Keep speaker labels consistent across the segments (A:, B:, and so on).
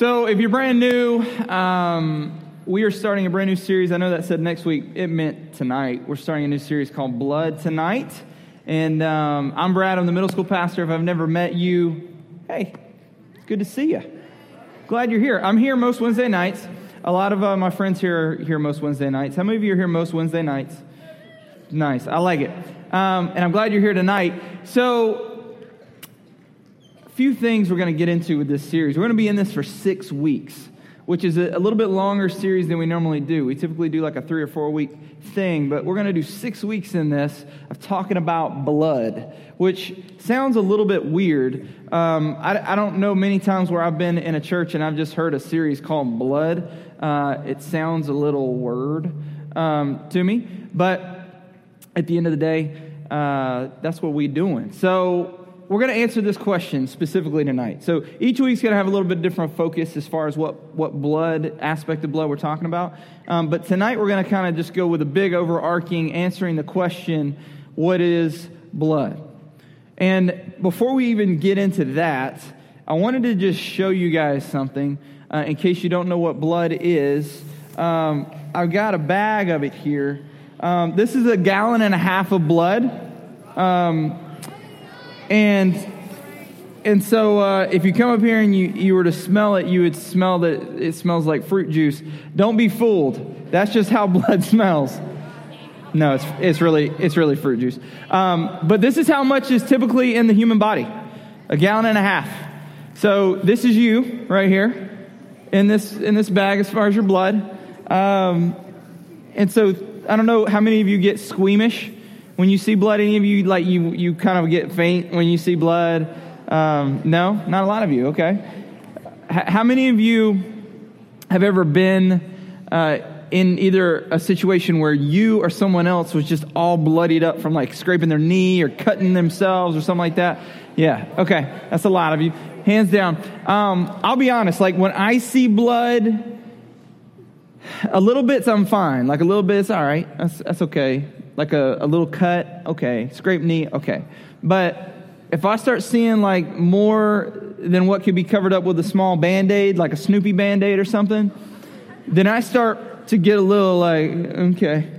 A: So, if you're brand new, um, we are starting a brand new series. I know that said next week. It meant tonight. We're starting a new series called Blood Tonight. And um, I'm Brad. I'm the middle school pastor. If I've never met you, hey, it's good to see you. Glad you're here. I'm here most Wednesday nights. A lot of uh, my friends here are here most Wednesday nights. How many of you are here most Wednesday nights? Nice. I like it. Um, and I'm glad you're here tonight. So, few things we're going to get into with this series. We're going to be in this for six weeks, which is a, a little bit longer series than we normally do. We typically do like a three or four week thing, but we're going to do six weeks in this of talking about blood, which sounds a little bit weird. Um, I, I, don't know many times where I've been in a church and I've just heard a series called Blood. Uh, it sounds a little word um, to me, but at the end of the day, uh, that's what we're doing. So we're going to answer this question specifically tonight. So each week's going to have a little bit different focus as far as what, what blood, aspect of blood we're talking about. Um, but tonight we're going to kind of just go with a big overarching answering the question, what is blood? And before we even get into that, I wanted to just show you guys something uh, in case you don't know what blood is. Um, I've got a bag of it here. Um, this is a gallon and a half of blood. Um, and and so uh, if you come up here and you, you were to smell it, you would smell that it smells like fruit juice. Don't be fooled. That's just how blood smells. No, it's, it's really it's really fruit juice. Um, but this is how much is typically in the human body, a gallon and a half. So this is you right here in this in this bag as far as your blood. Um, and so I don't know how many of you get squeamish when you see blood, any of you like you you kind of get faint when you see blood? Um, no, not a lot of you. Okay. H- how many of you have ever been uh, in either a situation where you or someone else was just all bloodied up from like scraping their knee or cutting themselves or something like that? Yeah. Okay. That's a lot of you. Hands down. Um, I'll be honest. Like when I see blood, a little bit's I'm fine. Like a little bit's all right. That's that's okay like a, a little cut, okay. Scrape knee, okay. But if I start seeing like more than what could be covered up with a small band aid, like a Snoopy band aid or something, then I start to get a little like, okay,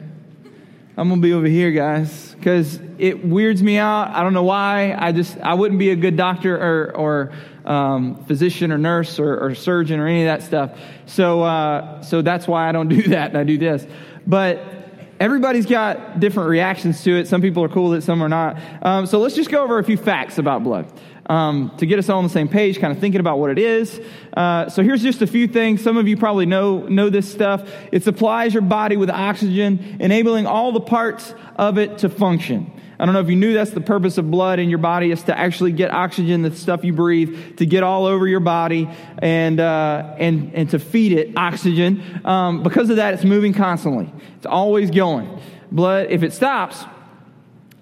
A: I'm gonna be over here, guys, because it weirds me out. I don't know why. I just I wouldn't be a good doctor or or um, physician or nurse or, or, surgeon or any of that stuff. So uh, so that's why I don't do that. And I do this, but everybody's got different reactions to it. Some people are cool with it, some are not. Um, so let's just go over a few facts about blood um, to get us all on the same page, kind of thinking about what it is. Uh, so here's just a few things. Some of you probably know know this stuff. It supplies your body with oxygen, enabling all the parts of it to function. I don't know if you knew that's the purpose of blood in your body is to actually get oxygen, the stuff you breathe, to get all over your body and, uh, and, and to feed it oxygen. Um, because of that, it's moving constantly. It's always going. Blood, if it stops,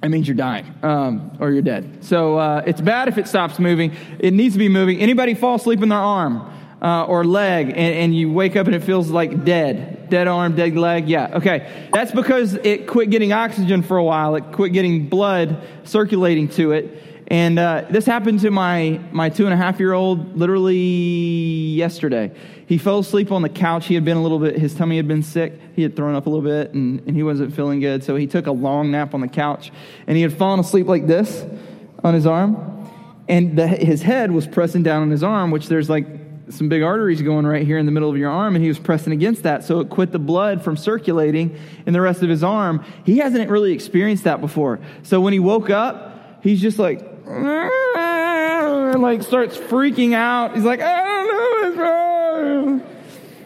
A: it means you're dying um, or you're dead. So uh, it's bad if it stops moving. It needs to be moving. Anybody fall asleep in their arm uh, or leg and, and you wake up and it feels like dead? dead arm, dead leg. Yeah, okay. That's because it quit getting oxygen for a while. It quit getting blood circulating to it. And uh, this happened to my, my two and a half year old literally yesterday. He fell asleep on the couch. He had been a little bit, his tummy had been sick. He had thrown up a little bit and, and he wasn't feeling good. So he took a long nap on the couch and he had fallen asleep like this on his arm. And the, his head was pressing down on his arm, which there's like some big arteries going right here in the middle of your arm, and he was pressing against that, so it quit the blood from circulating in the rest of his arm. He hasn't really experienced that before. So when he woke up, he's just like, and like starts freaking out. He's like, I don't know what's wrong.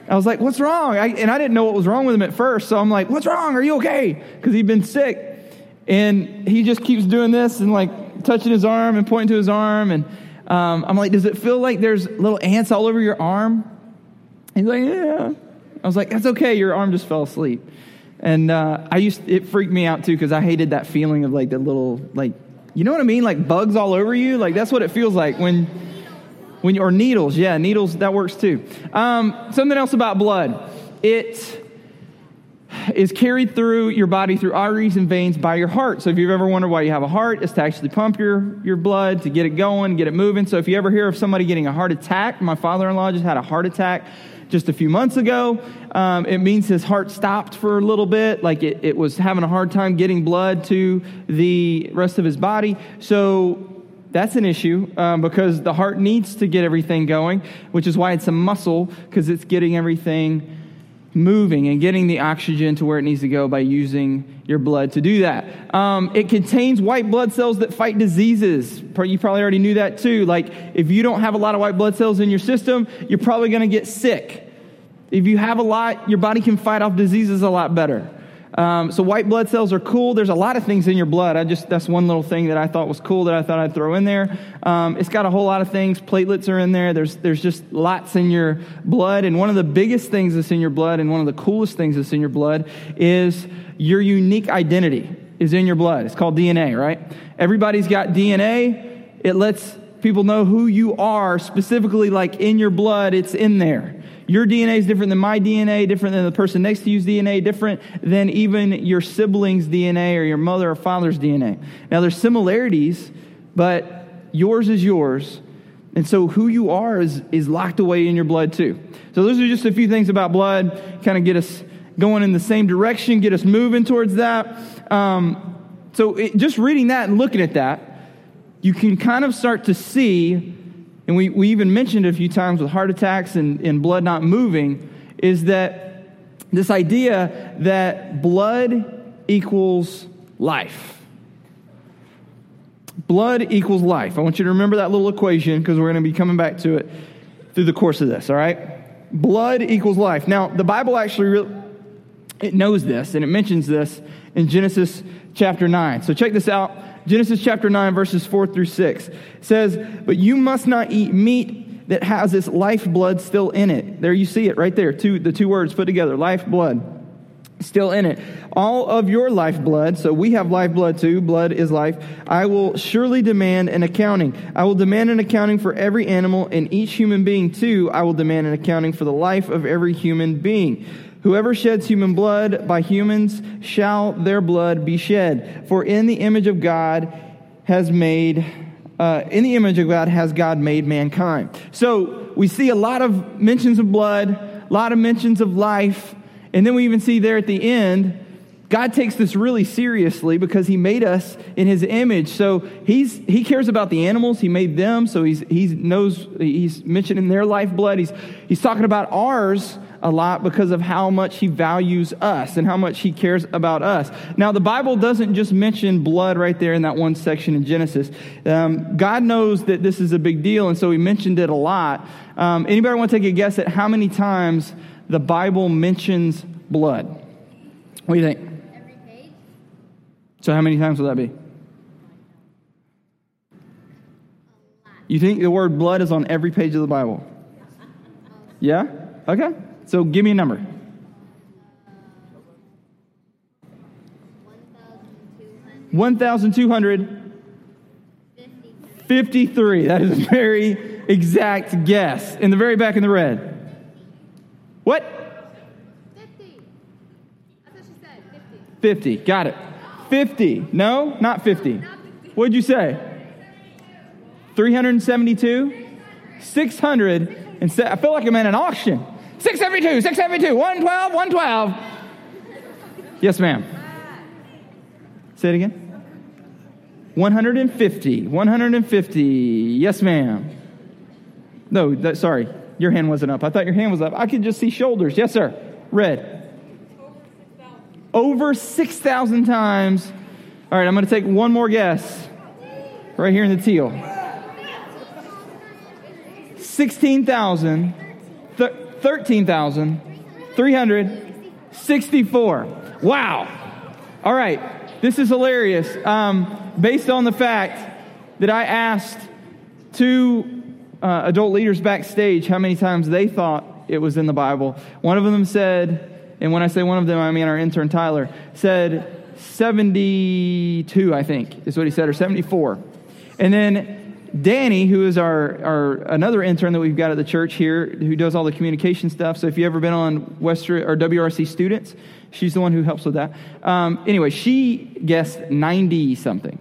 A: I was like, what's wrong? I, and I didn't know what was wrong with him at first, so I'm like, what's wrong? Are you okay? Because he'd been sick. And he just keeps doing this and like touching his arm and pointing to his arm and um, I'm like, does it feel like there's little ants all over your arm? He's like, yeah. I was like, that's okay. Your arm just fell asleep. And uh, I used it freaked me out too because I hated that feeling of like the little like you know what I mean like bugs all over you like that's what it feels like when when or needles yeah needles that works too. Um, something else about blood it is carried through your body through arteries and veins by your heart. So if you've ever wondered why you have a heart, it's to actually pump your, your blood, to get it going, get it moving. So if you ever hear of somebody getting a heart attack, my father in law just had a heart attack just a few months ago. Um, it means his heart stopped for a little bit, like it, it was having a hard time getting blood to the rest of his body. So that's an issue um, because the heart needs to get everything going, which is why it's a muscle, because it's getting everything moving and getting the oxygen to where it needs to go by using your blood to do that. Um, it contains white blood cells that fight diseases. You probably already knew that too. Like, if you don't have a lot of white blood cells in your system, you're probably going to get sick. If you have a lot, your body can fight off diseases a lot better. Um, so white blood cells are cool. There's a lot of things in your blood. I just that's one little thing that I thought was cool that I thought I'd throw in there. Um, it's got a whole lot of things. Platelets are in there. There's there's just lots in your blood. And one of the biggest things that's in your blood, and one of the coolest things that's in your blood, is your unique identity is in your blood. It's called DNA, right? Everybody's got DNA. It lets people know who you are specifically, like in your blood. It's in there. Your DNA is different than my DNA, different than the person next to you's DNA, different than even your sibling's DNA or your mother or father's DNA. Now, there's similarities, but yours is yours. And so who you are is, is locked away in your blood too. So those are just a few things about blood, kind of get us going in the same direction, get us moving towards that. Um, so it, just reading that and looking at that, you can kind of start to see and we, we even mentioned it a few times with heart attacks and, and blood not moving, is that this idea that blood equals life. Blood equals life. I want you to remember that little equation because we're going to be coming back to it through the course of this, all right? Blood equals life. Now, the Bible actually re- it knows this and it mentions this in Genesis chapter 9. So check this out. Genesis chapter 9, verses 4 through 6 says, But you must not eat meat that has its lifeblood still in it. There you see it right there, two, the two words put together lifeblood still in it. All of your lifeblood, so we have lifeblood too, blood is life, I will surely demand an accounting. I will demand an accounting for every animal and each human being too. I will demand an accounting for the life of every human being. Whoever sheds human blood by humans shall their blood be shed. For in the image of God has made, uh, in the image of God has God made mankind. So we see a lot of mentions of blood, a lot of mentions of life, and then we even see there at the end, God takes this really seriously because he made us in his image. So he's, he cares about the animals. He made them. So he's, he knows, he's mentioning their lifeblood. He's, he's talking about ours a lot because of how much he values us and how much he cares about us. Now, the Bible doesn't just mention blood right there in that one section in Genesis. Um, God knows that this is a big deal, and so he mentioned it a lot. Um, anybody want to take a guess at how many times the Bible mentions blood? What do you think?
B: Every page?
A: So, how many times will that be? You think the word blood is on every page of the Bible? Yeah? Okay. So give me a number. 1,253. That is a very exact guess. In the very back in the red. What?
B: 50. That's what she said.
A: 50.
B: 50.
A: Got it. 50. No, not 50. What'd you say? 372? 600. And I feel like I'm at an auction. 672, 672, 112, 112. Yes, ma'am. Say it again. 150, 150. Yes, ma'am. No, that, sorry, your hand wasn't up. I thought your hand was up. I could just see shoulders. Yes, sir. Red. Over 6,000 times. All right, I'm going to take one more guess. Right here in the teal. 16,000. 13,364. Wow. All right. This is hilarious. Um, based on the fact that I asked two uh, adult leaders backstage how many times they thought it was in the Bible. One of them said, and when I say one of them, I mean our intern Tyler, said 72, I think, is what he said, or 74. And then Danny, who is our, our another intern that we've got at the church here, who does all the communication stuff. So if you've ever been on Western or WRC students, she's the one who helps with that. Um, anyway, she guessed 90 something.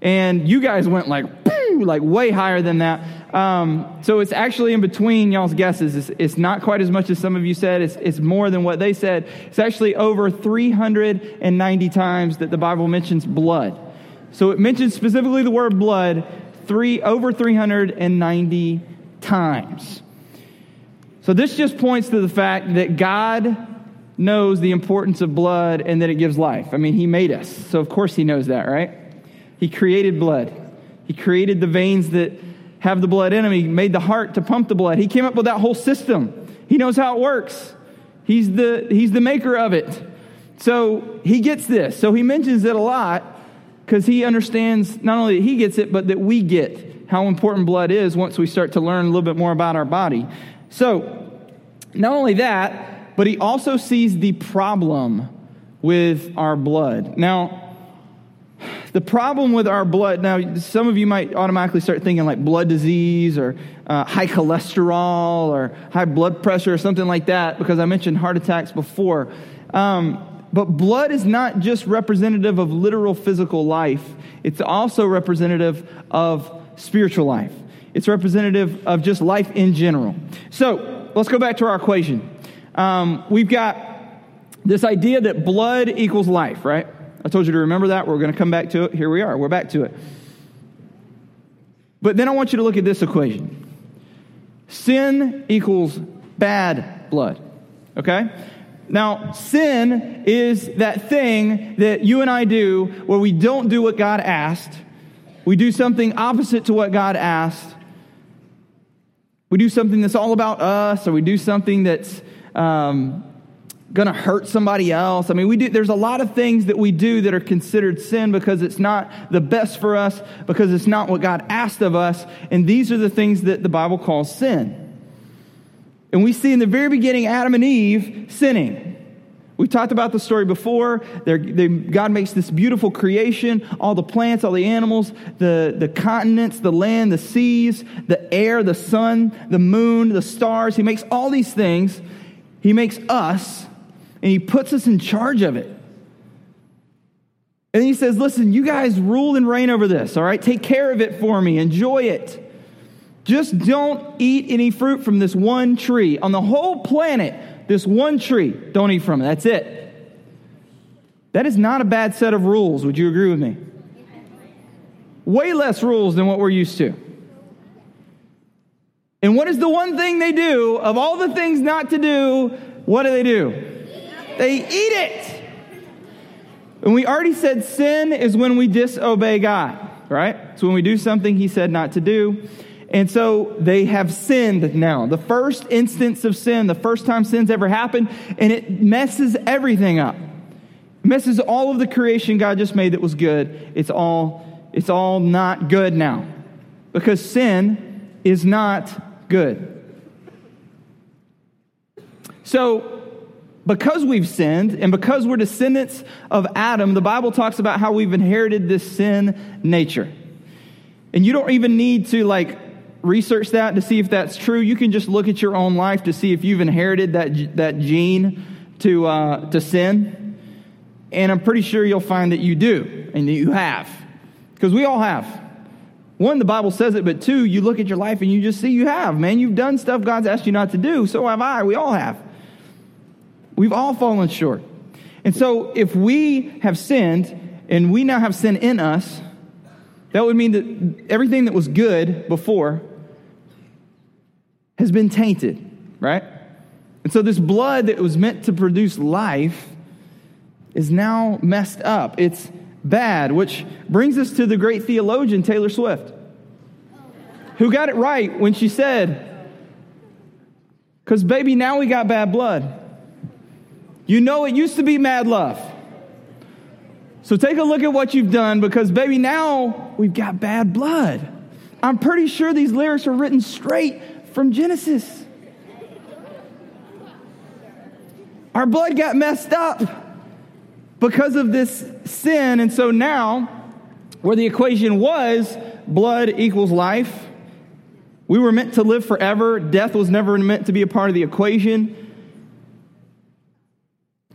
A: And you guys went like, like way higher than that. Um, so it's actually in between y'all's guesses. It's, it's, not quite as much as some of you said. It's, it's more than what they said. It's actually over 390 times that the Bible mentions blood. So it mentions specifically the word blood three over 390 times. So this just points to the fact that God knows the importance of blood and that it gives life. I mean, he made us. So of course he knows that, right? He created blood. He created the veins that have the blood in them. He made the heart to pump the blood. He came up with that whole system. He knows how it works. He's the, he's the maker of it. So he gets this. So he mentions it a lot because he understands not only that he gets it, but that we get how important blood is once we start to learn a little bit more about our body. So, not only that, but he also sees the problem with our blood. Now, the problem with our blood, now, some of you might automatically start thinking like blood disease or uh, high cholesterol or high blood pressure or something like that, because I mentioned heart attacks before. Um, but blood is not just representative of literal physical life, it's also representative of spiritual life. It's representative of just life in general. So let's go back to our equation. Um, we've got this idea that blood equals life, right? I told you to remember that. We're going to come back to it. Here we are. We're back to it. But then I want you to look at this equation sin equals bad blood. Okay? Now, sin is that thing that you and I do where we don't do what God asked. We do something opposite to what God asked. We do something that's all about us, or we do something that's um, going to hurt somebody else. I mean, we do, there's a lot of things that we do that are considered sin because it's not the best for us, because it's not what God asked of us. And these are the things that the Bible calls sin. And we see in the very beginning Adam and Eve sinning. We talked about the story before. They, God makes this beautiful creation all the plants, all the animals, the, the continents, the land, the seas, the air, the sun, the moon, the stars. He makes all these things. He makes us and he puts us in charge of it. And he says, Listen, you guys rule and reign over this, all right? Take care of it for me, enjoy it. Just don't eat any fruit from this one tree. On the whole planet, this one tree, don't eat from it. That's it. That is not a bad set of rules. Would you agree with me? Way less rules than what we're used to. And what is the one thing they do? Of all the things not to do, what do they do? They eat it. And we already said sin is when we disobey God, right? It's when we do something He said not to do. And so they have sinned now. The first instance of sin, the first time sin's ever happened, and it messes everything up. It messes all of the creation God just made that was good. It's all, it's all not good now. Because sin is not good. So because we've sinned and because we're descendants of Adam, the Bible talks about how we've inherited this sin nature. And you don't even need to like research that to see if that's true. You can just look at your own life to see if you've inherited that, that gene to, uh, to sin. And I'm pretty sure you'll find that you do and that you have. Because we all have. One, the Bible says it, but two, you look at your life and you just see you have. Man, you've done stuff God's asked you not to do. So have I. We all have. We've all fallen short. And so if we have sinned and we now have sin in us, that would mean that everything that was good before has been tainted, right? And so this blood that was meant to produce life is now messed up. It's bad, which brings us to the great theologian Taylor Swift, who got it right when she said, Because, baby, now we got bad blood. You know it used to be mad love. So take a look at what you've done because, baby, now we've got bad blood. I'm pretty sure these lyrics are written straight from Genesis. Our blood got messed up because of this sin. And so now, where the equation was blood equals life. We were meant to live forever. Death was never meant to be a part of the equation.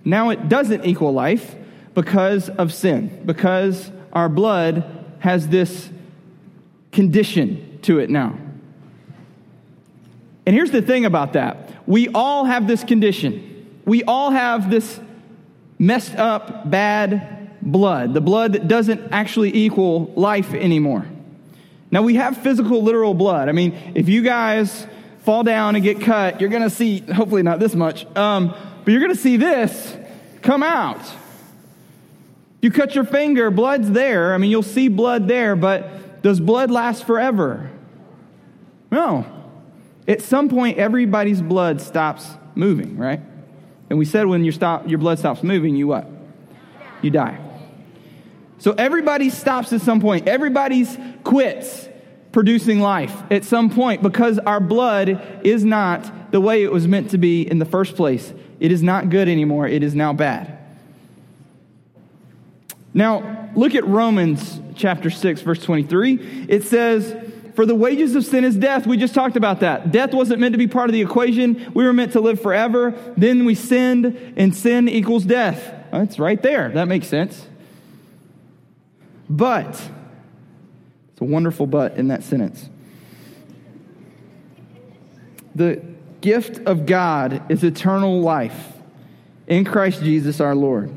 A: Now it doesn't equal life because of sin, because our blood has this condition to it now. And here's the thing about that we all have this condition. We all have this messed up, bad blood, the blood that doesn't actually equal life anymore. Now, we have physical, literal blood. I mean, if you guys fall down and get cut, you're going to see, hopefully not this much, um, but you're going to see this come out. You cut your finger, blood's there. I mean, you'll see blood there, but does blood last forever? No. At some point, everybody's blood stops moving, right? And we said when your, stop, your blood stops moving, you what? You die. So everybody stops at some point. Everybody's quits producing life at some point because our blood is not the way it was meant to be in the first place. It is not good anymore. It is now bad. Now, look at Romans chapter 6, verse 23. It says, For the wages of sin is death. We just talked about that. Death wasn't meant to be part of the equation. We were meant to live forever. Then we sinned, and sin equals death. That's right there. That makes sense. But, it's a wonderful but in that sentence. The gift of God is eternal life in Christ Jesus our Lord.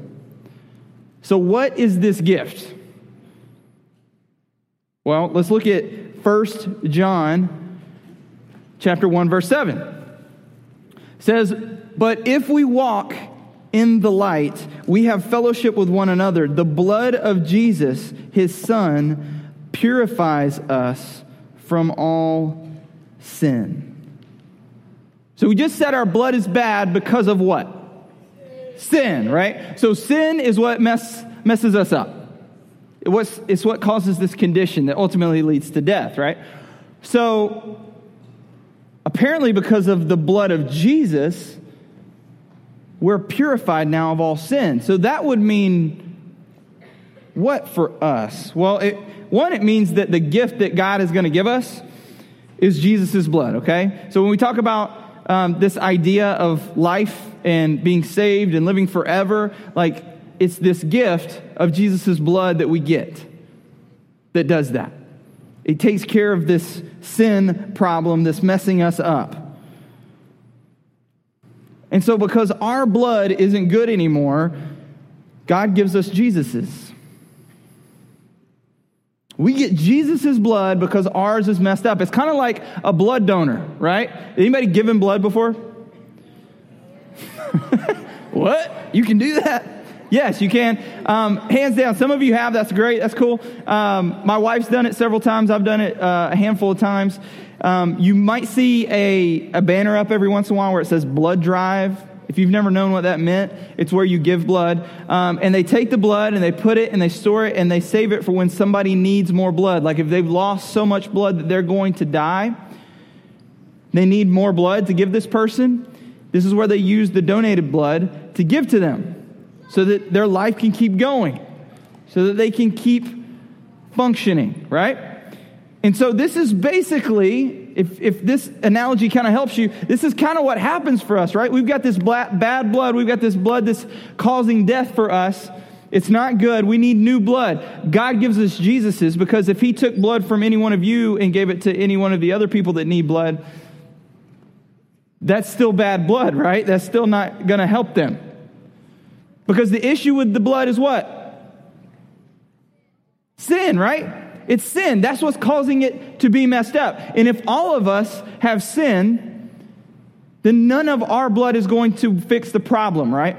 A: So, what is this gift? Well, let's look at 1 John chapter 1 verse 7. It says, "But if we walk in the light, we have fellowship with one another. The blood of Jesus, his son, purifies us from all sin." So we just said our blood is bad because of what? sin, right? So sin is what mess, messes us up. It was, it's what causes this condition that ultimately leads to death, right? So apparently, because of the blood of Jesus, we're purified now of all sin. So that would mean what for us? Well, it, one, it means that the gift that God is going to give us is Jesus' blood, okay? So when we talk about um, this idea of life and being saved and living forever, like it's this gift of Jesus' blood that we get that does that. It takes care of this sin problem that's messing us up. And so, because our blood isn't good anymore, God gives us Jesus's. We get Jesus' blood because ours is messed up. It's kind of like a blood donor, right? Anybody given blood before? what? You can do that? Yes, you can. Um, hands down. Some of you have. That's great. That's cool. Um, my wife's done it several times. I've done it uh, a handful of times. Um, you might see a, a banner up every once in a while where it says blood drive. If you've never known what that meant, it's where you give blood. Um, and they take the blood and they put it and they store it and they save it for when somebody needs more blood. Like if they've lost so much blood that they're going to die, they need more blood to give this person. This is where they use the donated blood to give to them so that their life can keep going, so that they can keep functioning, right? And so this is basically, if, if this analogy kind of helps you, this is kind of what happens for us, right? We've got this bad blood. We've got this blood that's causing death for us. It's not good. We need new blood. God gives us Jesus's because if He took blood from any one of you and gave it to any one of the other people that need blood, that's still bad blood, right? That's still not going to help them. Because the issue with the blood is what? Sin, right? It's sin. That's what's causing it to be messed up. And if all of us have sin, then none of our blood is going to fix the problem, right?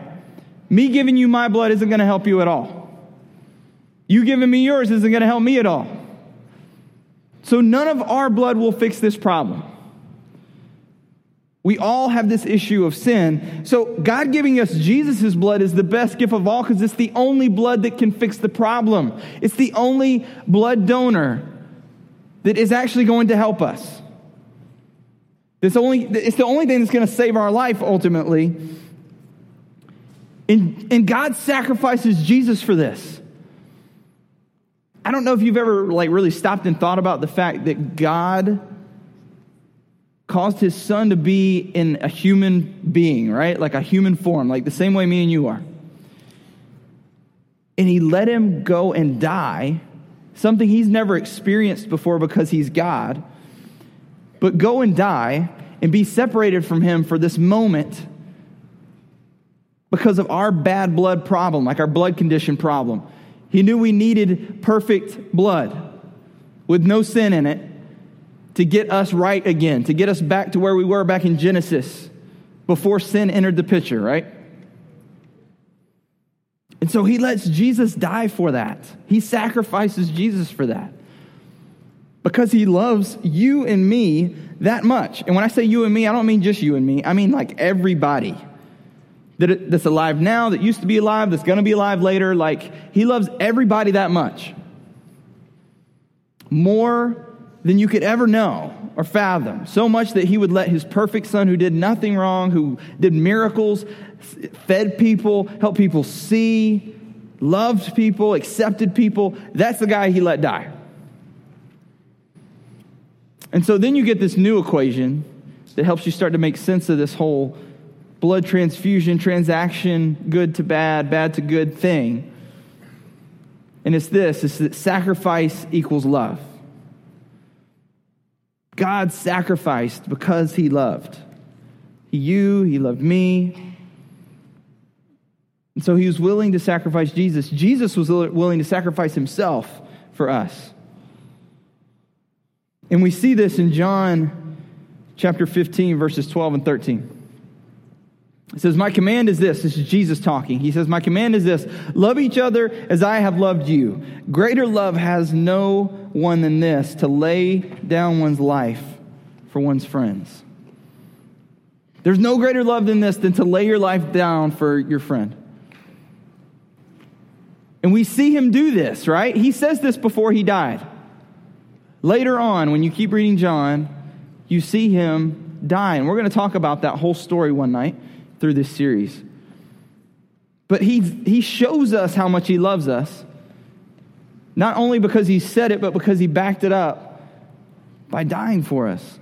A: Me giving you my blood isn't going to help you at all. You giving me yours isn't going to help me at all. So none of our blood will fix this problem. We all have this issue of sin. So, God giving us Jesus' blood is the best gift of all because it's the only blood that can fix the problem. It's the only blood donor that is actually going to help us. It's, only, it's the only thing that's going to save our life ultimately. And, and God sacrifices Jesus for this. I don't know if you've ever like really stopped and thought about the fact that God caused his son to be in a human being, right? Like a human form, like the same way me and you are. And he let him go and die, something he's never experienced before because he's God. But go and die and be separated from him for this moment because of our bad blood problem, like our blood condition problem. He knew we needed perfect blood with no sin in it to get us right again, to get us back to where we were back in Genesis before sin entered the picture, right? And so he lets Jesus die for that. He sacrifices Jesus for that. Because he loves you and me that much. And when I say you and me, I don't mean just you and me, I mean like everybody that, that's alive now, that used to be alive, that's going to be alive later. Like, he loves everybody that much. More than you could ever know or fathom. So much that he would let his perfect son, who did nothing wrong, who did miracles, fed people, helped people see, loved people, accepted people, that's the guy he let die. And so then you get this new equation that helps you start to make sense of this whole blood transfusion transaction, good to bad, bad to good thing. And it's this it's that sacrifice equals love. God sacrificed because he loved. You, he loved me. And so he was willing to sacrifice Jesus. Jesus was willing to sacrifice himself for us. And we see this in John chapter 15, verses 12 and 13. It says, My command is this. This is Jesus talking. He says, My command is this love each other as I have loved you. Greater love has no one than this to lay down one's life for one's friends. There's no greater love than this than to lay your life down for your friend. And we see him do this, right? He says this before he died. Later on, when you keep reading John, you see him die. And we're going to talk about that whole story one night through this series. But he, he shows us how much he loves us, not only because he said it, but because he backed it up by dying for us.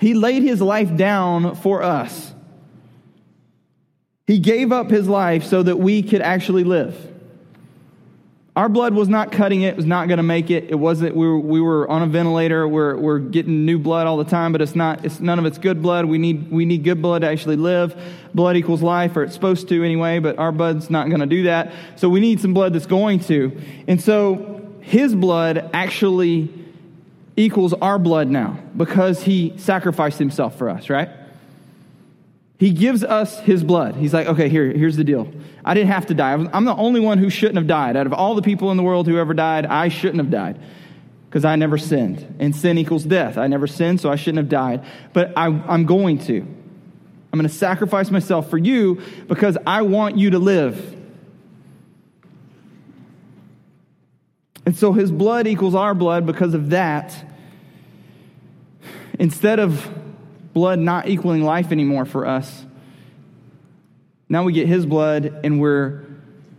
A: He laid his life down for us. He gave up his life so that we could actually live. Our blood was not cutting it, was not going to make it. It wasn't, we were, we were on a ventilator. We're, we're getting new blood all the time, but it's not, it's, none of it's good blood. We need, we need good blood to actually live. Blood equals life, or it's supposed to anyway, but our blood's not going to do that. So we need some blood that's going to. And so his blood actually equals our blood now because he sacrificed himself for us, right? He gives us his blood. He's like, okay, here, here's the deal. I didn't have to die. I'm the only one who shouldn't have died. Out of all the people in the world who ever died, I shouldn't have died because I never sinned. And sin equals death. I never sinned, so I shouldn't have died. But I, I'm going to. I'm going to sacrifice myself for you because I want you to live. And so his blood equals our blood because of that. Instead of blood not equaling life anymore for us. Now we get his blood and we're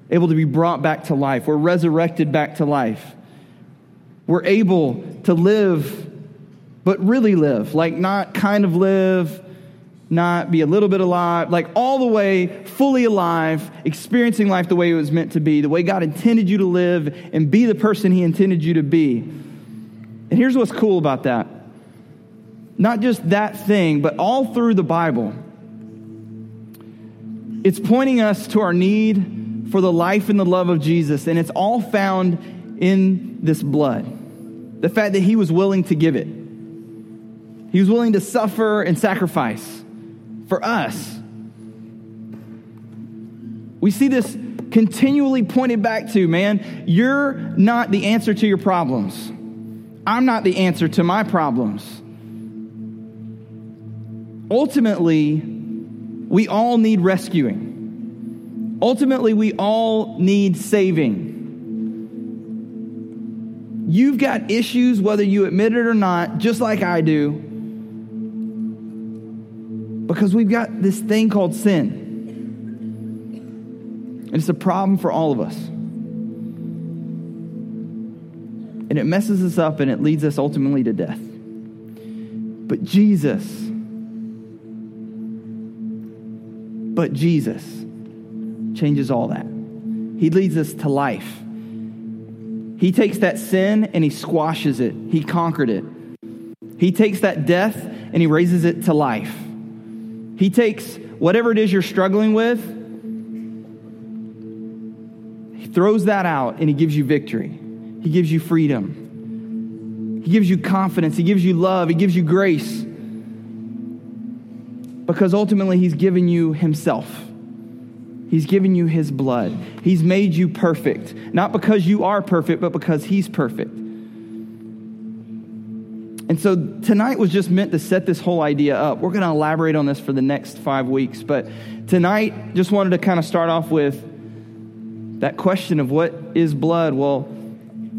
A: able to be brought back to life. We're resurrected back to life. We're able to live, but really live. Like, not kind of live, not be a little bit alive, like all the way fully alive, experiencing life the way it was meant to be, the way God intended you to live, and be the person He intended you to be. And here's what's cool about that not just that thing, but all through the Bible, it's pointing us to our need for the life and the love of Jesus, and it's all found in this blood. The fact that he was willing to give it, he was willing to suffer and sacrifice for us. We see this continually pointed back to, man, you're not the answer to your problems. I'm not the answer to my problems ultimately, we all need rescuing. Ultimately, we all need saving. You've got issues, whether you admit it or not, just like I do, because we've got this thing called sin. And it's a problem for all of us. and it messes us up and it leads us ultimately to death. But Jesus, but Jesus changes all that. He leads us to life. He takes that sin and he squashes it, he conquered it. He takes that death and he raises it to life. He takes whatever it is you're struggling with, he throws that out and he gives you victory. He gives you freedom. He gives you confidence. He gives you love. He gives you grace. Because ultimately, he's given you himself. He's given you his blood. He's made you perfect. Not because you are perfect, but because he's perfect. And so tonight was just meant to set this whole idea up. We're going to elaborate on this for the next five weeks. But tonight, just wanted to kind of start off with that question of what is blood? Well,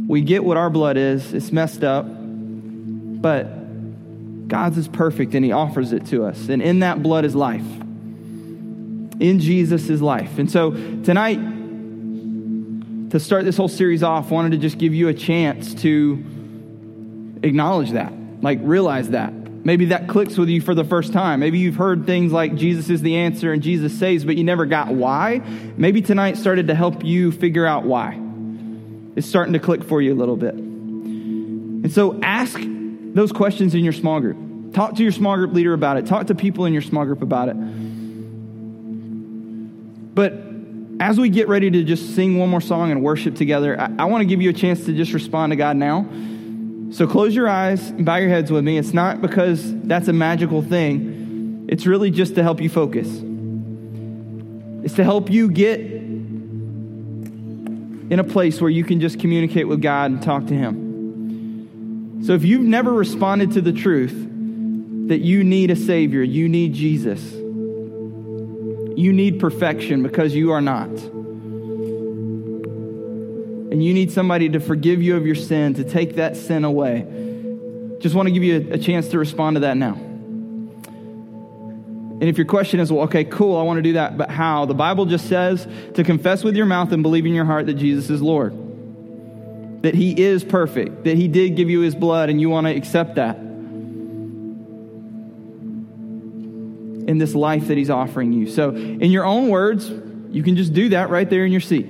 A: we get what our blood is, it's messed up. But God's is perfect and He offers it to us. And in that blood is life in Jesus is life. And so tonight, to start this whole series off, wanted to just give you a chance to acknowledge that, like realize that. Maybe that clicks with you for the first time. Maybe you've heard things like Jesus is the answer and Jesus saves, but you never got why. Maybe tonight started to help you figure out why. It's starting to click for you a little bit. And so ask those questions in your small group. Talk to your small group leader about it. Talk to people in your small group about it. But as we get ready to just sing one more song and worship together, I, I want to give you a chance to just respond to God now. So close your eyes and bow your heads with me. It's not because that's a magical thing, it's really just to help you focus. It's to help you get in a place where you can just communicate with God and talk to Him. So if you've never responded to the truth that you need a Savior, you need Jesus you need perfection because you are not. And you need somebody to forgive you of your sin, to take that sin away. Just want to give you a, chance to respond to that now. And if your question is, well, okay, cool, I want to do that, but how? The Bible just says to confess with your mouth and believe in your heart that Jesus is Lord, that He is perfect, that He did give you His blood, and you want to accept that. in this life that He's offering you. So, in your own words, you can just do that right there in your seat.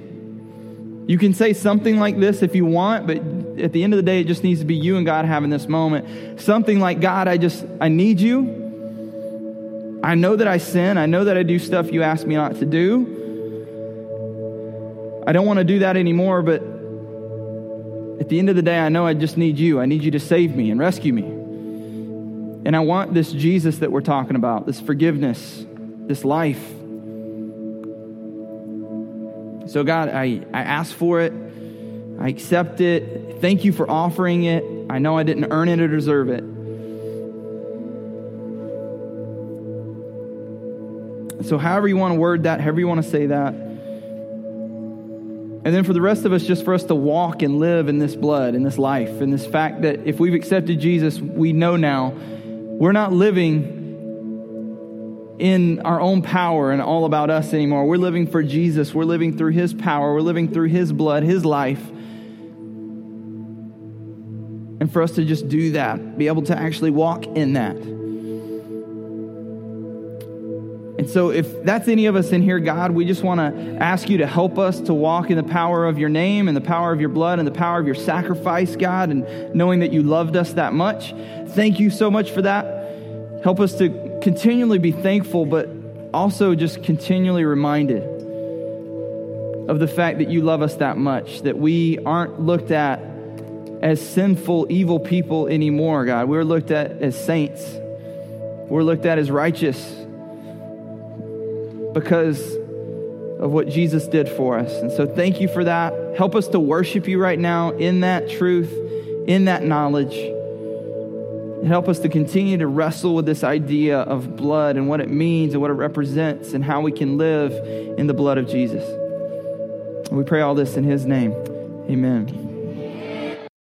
A: You can say something like this if you want, but at the end of the day, it just needs to be you and God having this moment. Something like, God, I just, I need you. I know that I sin. I know that I do stuff you ask me not to do. I don't want to do that anymore, but at the end of the day, I know I just need you. I need you to save me and rescue me. And I want this Jesus that we're talking about, this forgiveness, this life. So, God, I, I ask for it. I accept it. Thank you for offering it. I know I didn't earn it or deserve it. So, however you want to word that, however you want to say that. And then for the rest of us, just for us to walk and live in this blood, in this life, in this fact that if we've accepted Jesus, we know now we're not living in our own power and all about us anymore. We're living for Jesus. We're living through His power. We're living through His blood, His life. And for us to just do that, be able to actually walk in that. And so, if that's any of us in here, God, we just want to ask you to help us to walk in the power of your name and the power of your blood and the power of your sacrifice, God, and knowing that you loved us that much. Thank you so much for that. Help us to continually be thankful, but also just continually reminded of the fact that you love us that much, that we aren't looked at as sinful, evil people anymore, God. We're looked at as saints, we're looked at as righteous because of what Jesus did for us. And so thank you for that. Help us to worship you right now in that truth, in that knowledge. And help us to continue to wrestle with this idea of blood and what it means and what it represents and how we can live in the blood of Jesus. we pray all this in his name. Amen.